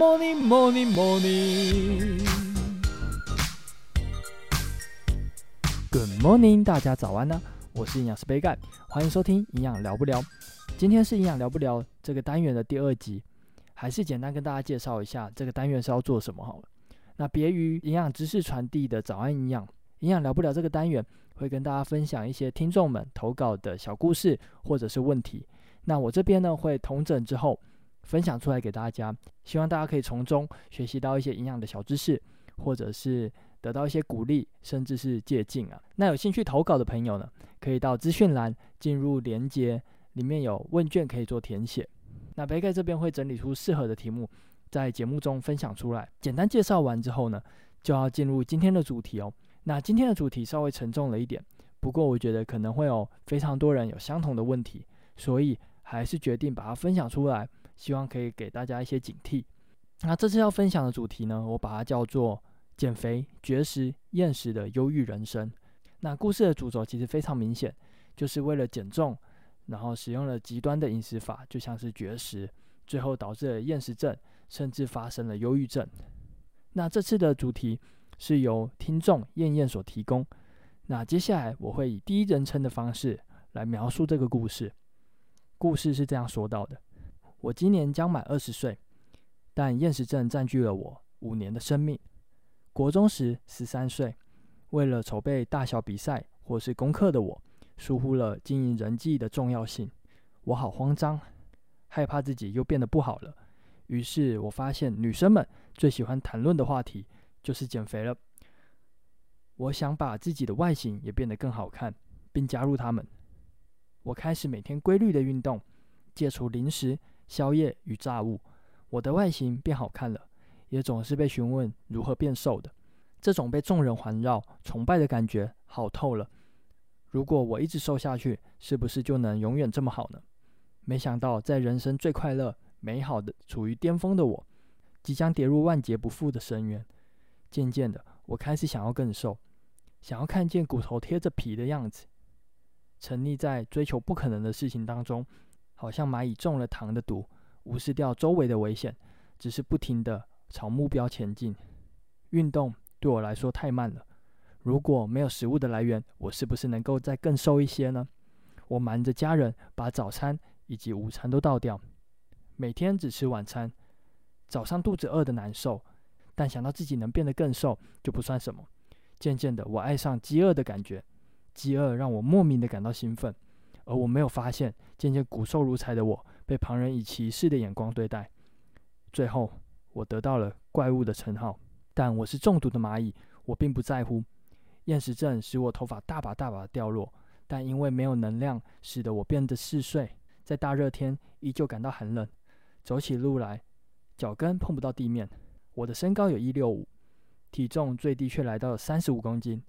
morning, morning, morning. Good morning，大家早安呢、我是营养师杯盖，欢迎收听营养聊不聊。今天是营养聊不聊这个单元的第二集，还是简单跟大家介绍一下这个单元是要做什么好了。那别于营养知识传递的早安营养，营养聊不聊这个单元会跟大家分享一些听众们投稿的小故事或者是问题。那我这边呢会统整之后分享出来给大家，希望大家可以从中学习到一些营养的小知识，或者是得到一些鼓励，甚至是借镜啊。那有兴趣投稿的朋友呢，可以到资讯栏进入连接，里面有问卷可以做填写。那杯盖这边会整理出适合的题目，在节目中分享出来。简单介绍完之后呢，就要进入今天的主题哦。那今天的主题稍微沉重了一点，不过我觉得可能会有非常多人有相同的问题，所以。还是决定把它分享出来，希望可以给大家一些警惕。那这次要分享的主题呢，我把它叫做“减肥、绝食、厌食的忧郁人生”。那故事的主轴其实非常明显，就是为了减重，然后使用了极端的饮食法，就像是绝食，最后导致了厌食症，甚至发生了忧郁症。那这次的主题是由听众燕燕所提供。那接下来我会以第一人称的方式来描述这个故事。故事是这样说到的：我今年将满二十岁，但厌食症占据了我五年的生命。国中时十三岁，为了筹备大小比赛或是功课的我，疏忽了经营人际的重要性。我好慌张，害怕自己又变得不好了。于是我发现女生们最喜欢谈论的话题就是减肥了。我想把自己的外形也变得更好看，并加入他们。我开始每天规律的运动，戒除零食、宵夜与炸物。我的外形变好看了，也总是被询问如何变瘦的。这种被众人环绕、崇拜的感觉好透了。如果我一直瘦下去，是不是就能永远这么好呢？没想到，在人生最快乐、美好的、处于巅峰的我，即将跌入万劫不复的深渊。渐渐的，我开始想要更瘦，想要看见骨头贴着皮的样子。沉溺在追求不可能的事情当中，好像蚂蚁中了糖的毒，无视掉周围的危险，只是不停地朝目标前进。运动对我来说太慢了。如果没有食物的来源，我是不是能够再更瘦一些呢？我瞒着家人把早餐以及午餐都倒掉，每天只吃晚餐。早上肚子饿得难受，但想到自己能变得更瘦，就不算什么。渐渐的，我爱上饥饿的感觉。饥饿让我莫名的感到兴奋，而我没有发现，渐渐骨瘦如柴的我被旁人以歧视的眼光对待。最后，我得到了怪物的称号。但我是中毒的蚂蚁，我并不在乎。厌食症使我头发大把大把掉落，但因为没有能量，使得我变得嗜睡。在大热天，依旧感到寒冷，走起路来脚跟碰不到地面。我的身高有一六五，体重最低却来到了三十五公斤。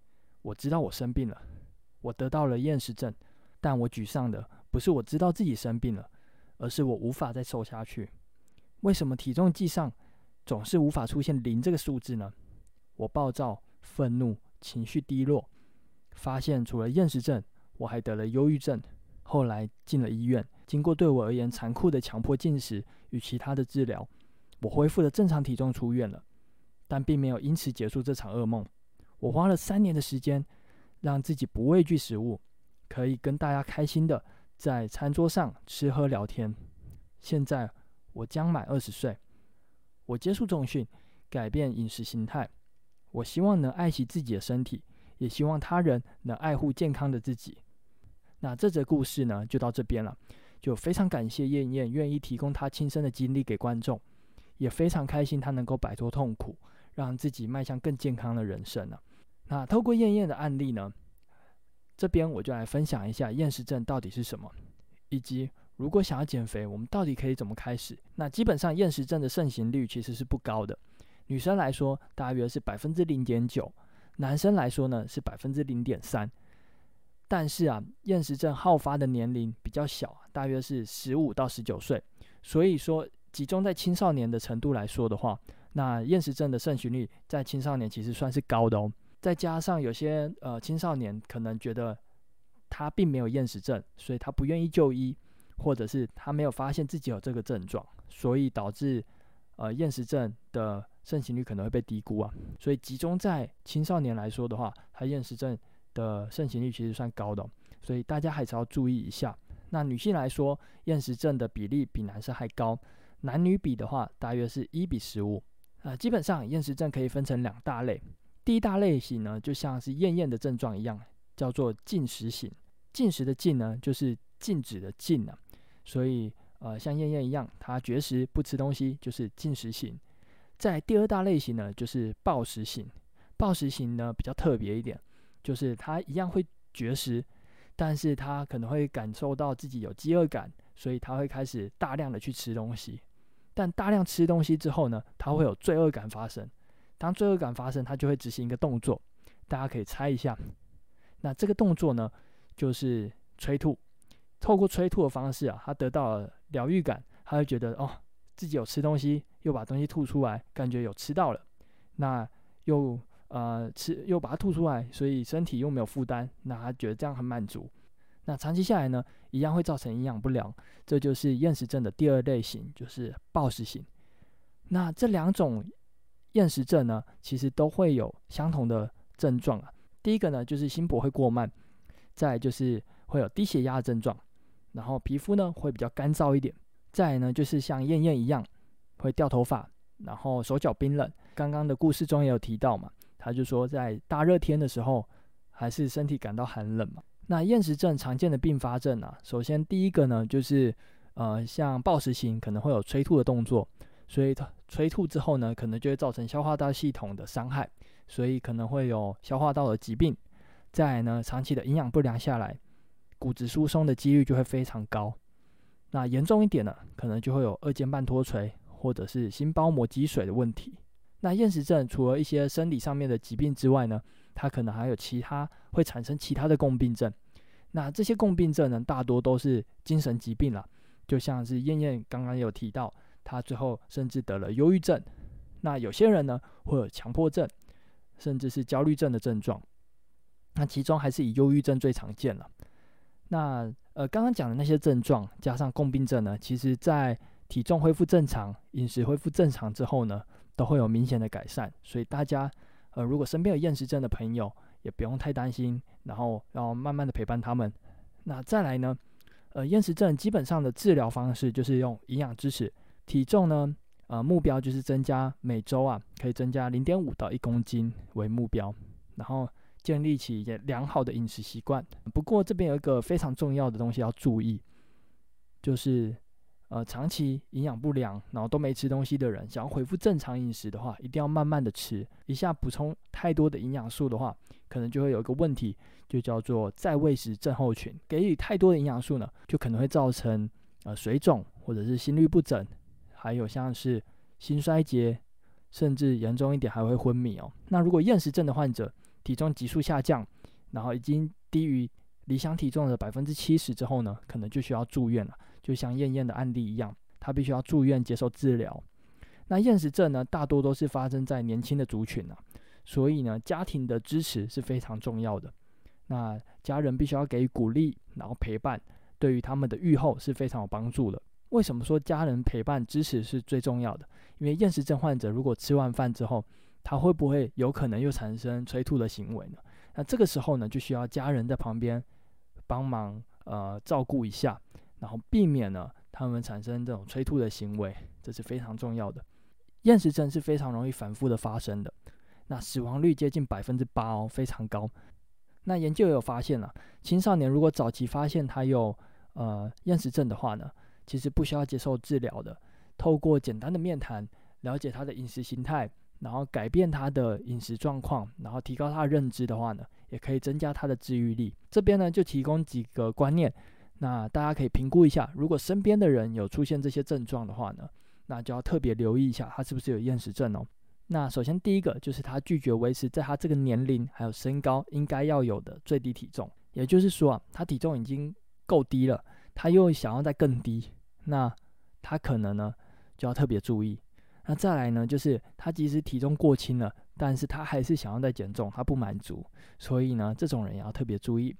我知道我生病了。我得到了厌食症，但我沮丧的不是我知道自己生病了，而是我无法再瘦下去。为什么体重计上总是无法出现零这个数字呢？我暴躁、愤怒、情绪低落，发现除了厌食症，我还得了忧郁症。后来进了医院，经过对我而言残酷的强迫进食与其他的治疗，我恢复了正常体重出院了，但并没有因此结束这场噩梦。我花了三年的时间。让自己不畏惧食物，可以跟大家开心的在餐桌上吃喝聊天。现在我将满二十岁，我接触重训，改变饮食形态。我希望能爱惜自己的身体，也希望他人能爱护健康的自己。那这则故事呢，就到这边了。就非常感谢燕燕愿意提供她亲身的经历给观众，也非常开心她能够摆脱痛苦，让自己迈向更健康的人生了。那透过燕燕的案例呢，这边我就来分享一下厌食症到底是什么，以及如果想要减肥，我们到底可以怎么开始？那基本上厌食症的盛行率其实是不高的，女生来说大约是百分之零点九，男生来说呢是百分之零点三。但是啊，厌食症好发的年龄比较小，大约是十五到十九岁，所以说集中在青少年的程度来说的话，那厌食症的盛行率在青少年其实算是高的哦。再加上有些呃青少年可能觉得他并没有厌食症，所以他不愿意就医，或者是他没有发现自己有这个症状，所以导致呃厌食症的盛行率可能会被低估啊。所以集中在青少年来说的话，他厌食症的盛行率其实算高的，所以大家还是要注意一下。那女性来说，厌食症的比例比男生还高，男女比的话大约是一比十五。呃，基本上厌食症可以分成两大类，第一大类型呢，就像是厌厌的症状一样，叫做禁食型。禁食的禁呢，就是禁止的禁呢、所以呃，像厌厌一样，他绝食不吃东西，就是禁食型。在第二大类型呢，就是暴食型。暴食型呢比较特别一点，就是他一样会绝食，但是他可能会感受到自己有饥饿感，所以他会开始大量的去吃东西。但大量吃东西之后呢，他会有罪恶感发生。当罪恶感发生，他就会执行一个动作，大家可以猜一下。那这个动作呢，就是催吐。透过催吐的方式啊，他得到了疗愈感，他会觉得哦，自己有吃东西，又把东西吐出来，感觉有吃到了。那又呃吃又把它吐出来，所以身体又没有负担，那他觉得这样很满足。那长期下来呢，一样会造成营养不良，这就是厌食症的第二类型，就是暴食型。那这两种厌食症呢，其实都会有相同的症状啊。第一个呢，就是心搏会过慢，再就是会有低血压的症状。然后皮肤呢会比较干燥一点，再呢就是像厌厌一样会掉头发，然后手脚冰冷。刚刚的故事中也有提到嘛，他就说在大热天的时候还是身体感到寒冷嘛。那厌食症常见的并发症啊，首先第一个呢就是呃像暴食型可能会有催吐的动作，所以催吐之后呢可能就会造成消化道系统的伤害，所以可能会有消化道的疾病。再来呢长期的营养不良下来。骨质疏松的几率就会非常高，那严重一点呢，可能就会有二尖瓣脱垂或者是心包膜积水的问题。那厌食症除了一些生理上面的疾病之外呢，它可能还有其他会产生其他的共病症。那这些共病症呢，大多都是精神疾病了，就像是燕燕刚刚有提到，他最后甚至得了忧郁症。那有些人呢，会有强迫症，甚至是焦虑症的症状。那其中还是以忧郁症最常见了。那呃，刚刚讲的那些症状加上共病症呢，其实在体重恢复正常、饮食恢复正常之后呢，都会有明显的改善。所以大家呃，如果身边有厌食症的朋友，也不用太担心，然后要慢慢的陪伴他们。那再来呢，呃，厌食症基本上的治疗方式就是用营养支持，体重呢，呃，目标就是增加每周啊可以增加零点五到一公斤为目标，然后。建立起一些良好的饮食习惯。不过这边有一个非常重要的东西要注意，就是呃长期营养不良，然后都没吃东西的人，想要恢复正常饮食的话，一定要慢慢的吃。一下补充太多的营养素的话，可能就会有一个问题，就叫做再喂食症候群。给予太多的营养素呢，就可能会造成呃水肿或者是心律不整，还有像是心衰竭，甚至严重一点还会昏迷哦。那如果厌食症的患者，体重急速下降，然后已经低于理想体重的百分之七十之后呢，可能就需要住院了。就像燕燕的案例一样，他必须要住院接受治疗。那厌食症呢，大多都是发生在年轻的族群啊，所以呢，家庭的支持是非常重要的。那家人必须要给予鼓励，然后陪伴，对于他们的预后是非常有帮助的。为什么说家人陪伴支持是最重要的？因为厌食症患者如果吃完饭之后，他会不会有可能又产生催吐的行为呢？那这个时候呢，就需要家人在旁边帮忙呃照顾一下，然后避免呢他们产生这种催吐的行为，这是非常重要的。厌食症是非常容易反复的发生的，那死亡率接近百分之八哦，非常高。那研究也有发现了，青少年如果早期发现他有呃厌食症的话呢，其实不需要接受治疗的，透过简单的面谈，了解他的饮食形态。然后改变他的饮食状况，然后提高他的认知的话呢，也可以增加他的治愈力。这边呢就提供几个观念，那大家可以评估一下，如果身边的人有出现这些症状的话呢，那就要特别留意一下他是不是有厌食症哦。那首先第一个就是他拒绝维持在他这个年龄还有身高应该要有的最低体重，也就是说啊，他体重已经够低了，他又想要再更低，那他可能呢就要特别注意。那再来呢，就是他即使体重过轻了，但是他还是想要再减重，他不满足，所以呢，这种人也要特别注意。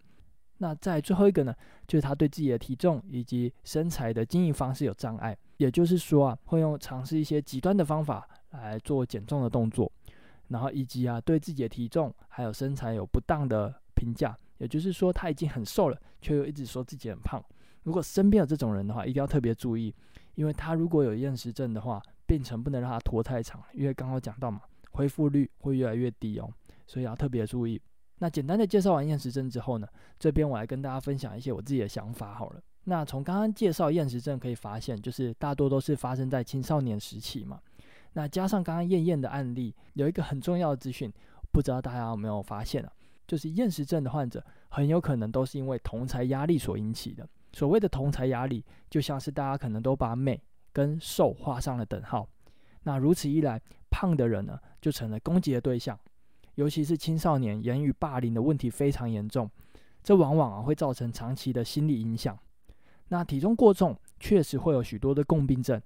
那再最后一个呢，就是他对自己的体重以及身材的经营方式有障碍，也就是说啊，会用尝试一些极端的方法来做减重的动作，然后以及啊，对自己的体重还有身材有不当的评价。也就是说，他已经很瘦了，却又一直说自己很胖。如果身边有这种人的话，一定要特别注意，因为他如果有厌食症的话，病程不能让他拖太长，因为刚刚讲到嘛，恢复率会越来越低哦，所以要特别注意。那简单的介绍完厌食症之后呢，这边我来跟大家分享一些我自己的想法好了。那从刚刚介绍厌食症可以发现，就是大多都是发生在青少年时期嘛。那加上刚刚燕燕的案例，有一个很重要的资讯，不知道大家有没有发现啊？就是厌食症的患者很有可能都是因为同才压力所引起的。所谓的同才压力，就像是大家可能都把美跟瘦画上了等号。那如此一来，胖的人呢，就成了攻击的对象。尤其是青少年言语霸凌的问题非常严重，这往往啊会造成长期的心理影响。那体重过重确实会有许多的共病症，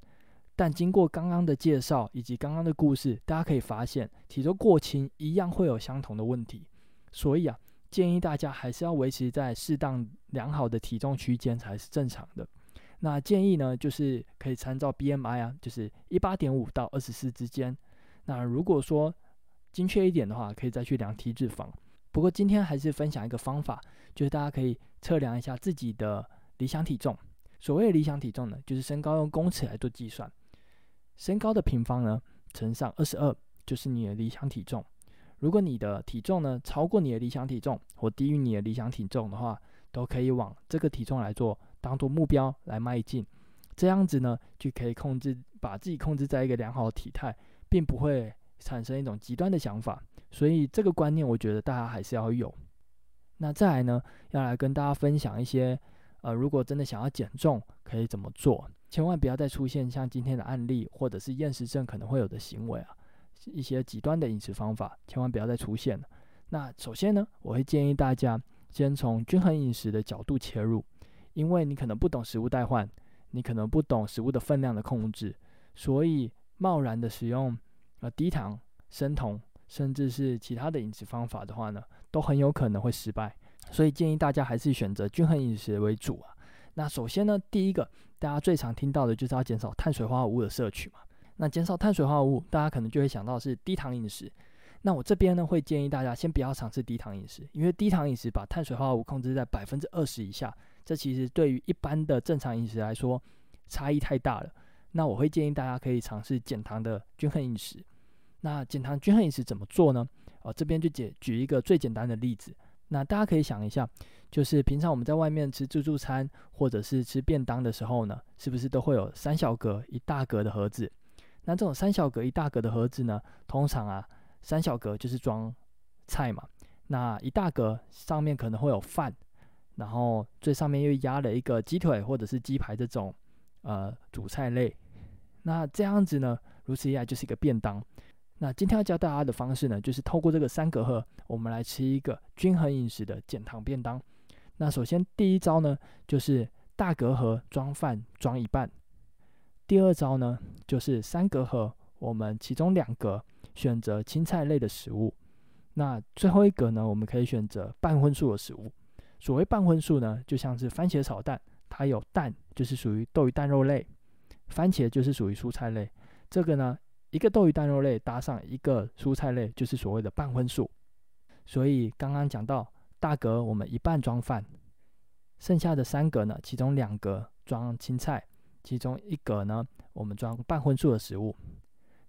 但经过刚刚的介绍以及刚刚的故事，大家可以发现体重过轻一样会有相同的问题。所以啊，建议大家还是要维持在适当良好的体重区间才是正常的。那建议呢，就是可以参照 BMI 啊，就是一八点五到二十四之间。那如果说精确一点的话，可以再去量体脂肪。不过今天还是分享一个方法，就是大家可以测量一下自己的理想体重。所谓的理想体重呢，就是身高用公尺来做计算，身高的平方呢乘上二十二，就是你的理想体重。如果你的体重呢超过你的理想体重，或低于你的理想体重的话，都可以往这个体重来做当做目标来迈进。这样子呢，就可以控制把自己控制在一个良好的体态，并不会。产生一种极端的想法，所以这个观念我觉得大家还是要有。那再来呢，要来跟大家分享一些，呃，如果真的想要减重，可以怎么做？千万不要再出现像今天的案例，或者是厌食症可能会有的行为啊，一些极端的饮食方法，千万不要再出现了。那首先呢，我会建议大家先从均衡饮食的角度切入，因为你可能不懂食物代换，你可能不懂食物的分量的控制，所以贸然的使用。呃，低糖、生酮，甚至是其他的饮食方法的话呢，都很有可能会失败。所以建议大家还是选择均衡饮食为主啊。那首先呢，第一个大家最常听到的就是要减少碳水化合物的摄取嘛。那减少碳水化合物，大家可能就会想到是低糖饮食。那我这边呢，会建议大家先不要尝试低糖饮食，因为低糖饮食把碳水化合物控制在百分之二十以下，这其实对于一般的正常饮食来说，差异太大了。那我会建议大家可以尝试减糖的均衡饮食。那减糖均衡饮食怎么做呢？哦，这边就举举一个最简单的例子。那大家可以想一下，就是平常我们在外面吃自助餐或者是吃便当的时候呢，是不是都会有三小格一大格的盒子？那这种三小格一大格的盒子呢，通常啊，三小格就是装菜嘛，那一大格上面可能会有饭，然后最上面又压了一个鸡腿或者是鸡排这种呃主菜类。那这样子呢，如此一来就是一个便当。那今天要教大家的方式呢，就是透过这个三格盒，我们来吃一个均衡饮食的减糖便当。那首先第一招呢，就是大格盒装饭装一半。第二招呢，就是三格盒，我们其中两格选择青菜类的食物。那最后一格呢，我们可以选择半荤素的食物。所谓半荤素呢，就像是番茄炒蛋，它有蛋就是属于豆鱼蛋肉类。番茄就是属于蔬菜类，这个呢，一个豆鱼蛋肉类搭上一个蔬菜类，就是所谓的半荤素。所以刚刚讲到大格我们一半装饭，剩下的三格呢，其中两格装青菜，其中一格呢，我们装半荤素的食物。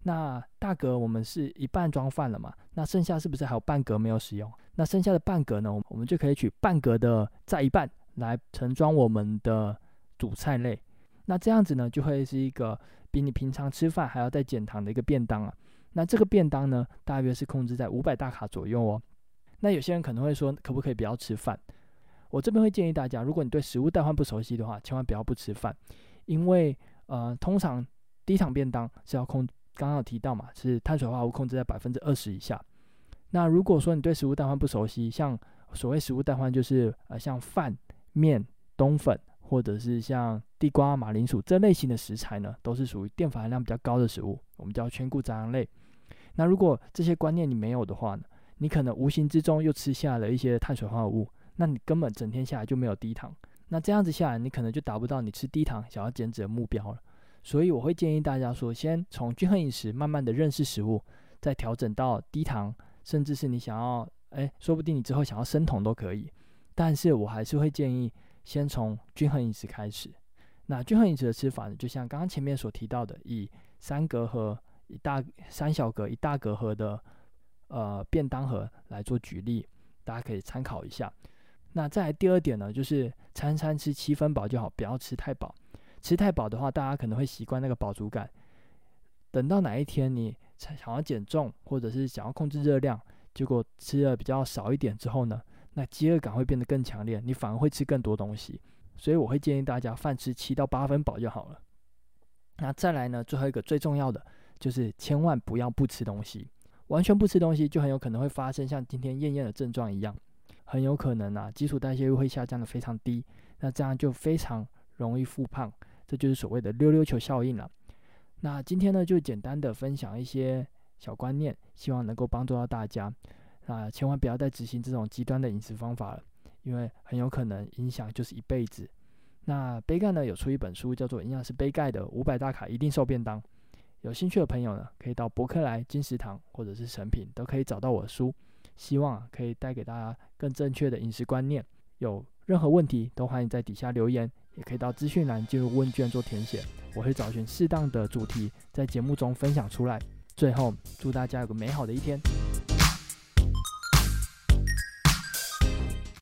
那大格我们是一半装饭了嘛？那剩下是不是还有半格没有使用？那剩下的半格呢，我们就可以取半格的再一半来盛装我们的主菜类。那这样子呢，就会是一个比你平常吃饭还要再减糖的一个便当啊。那这个便当呢，大约是控制在五百大卡左右哦。那有些人可能会说，可不可以不要吃饭？我这边会建议大家，如果你对食物代换不熟悉的话，千万不要不吃饭，因为呃，通常低糖便当是要控，刚刚提到嘛，是碳水化合物控制在百分之二十以下。那如果说你对食物代换不熟悉，像所谓食物代换就是呃，像饭、面、冬粉。或者是像地瓜、马铃薯这类型的食材呢，都是属于淀粉含量比较高的食物，我们叫全谷杂粮类。那如果这些观念你没有的话呢，你可能无形之中又吃下了一些碳水化合物，那你根本整天下来就没有低糖。那这样子下来，你可能就达不到你吃低糖想要减脂的目标了。所以我会建议大家说，先从均衡饮食慢慢的认识食物，再调整到低糖，甚至是你想要，哎，说不定你之后想要生酮都可以。但是我还是会建议先从均衡饮食开始。那均衡饮食的吃法呢，就像刚刚前面所提到的，以三格和一大三小格一大格和的呃便当盒来做举例，大家可以参考一下。那再来第二点呢，就是餐餐吃七分饱就好，不要吃太饱。吃太饱的话，大家可能会习惯那个饱足感。等到哪一天你想要减重，或者是想要控制热量，结果吃的比较少一点之后呢，那饥饿感会变得更强烈，你反而会吃更多东西，所以我会建议大家饭吃七到八分饱就好了。那再来呢，最后一个最重要的就是千万不要不吃东西，完全不吃东西就很有可能会发生像今天燕燕的症状一样，很有可能啊基础代谢率会下降得非常低，那这样就非常容易复胖，这就是所谓的溜溜球效应了。那今天呢就简单的分享一些小观念，希望能够帮助到大家。那千万不要再执行这种极端的饮食方法了，因为很有可能影响就是一辈子。那杯盖呢有出一本书，叫做《营养师杯盖的五百大卡一定瘦便当》，有兴趣的朋友呢，可以到博客来、金石堂或者是诚品都可以找到我的书。希望可以带给大家更正确的饮食观念。有任何问题都欢迎在底下留言，也可以到资讯栏进入问卷做填写，我会找寻适当的主题在节目中分享出来。最后，祝大家有个美好的一天。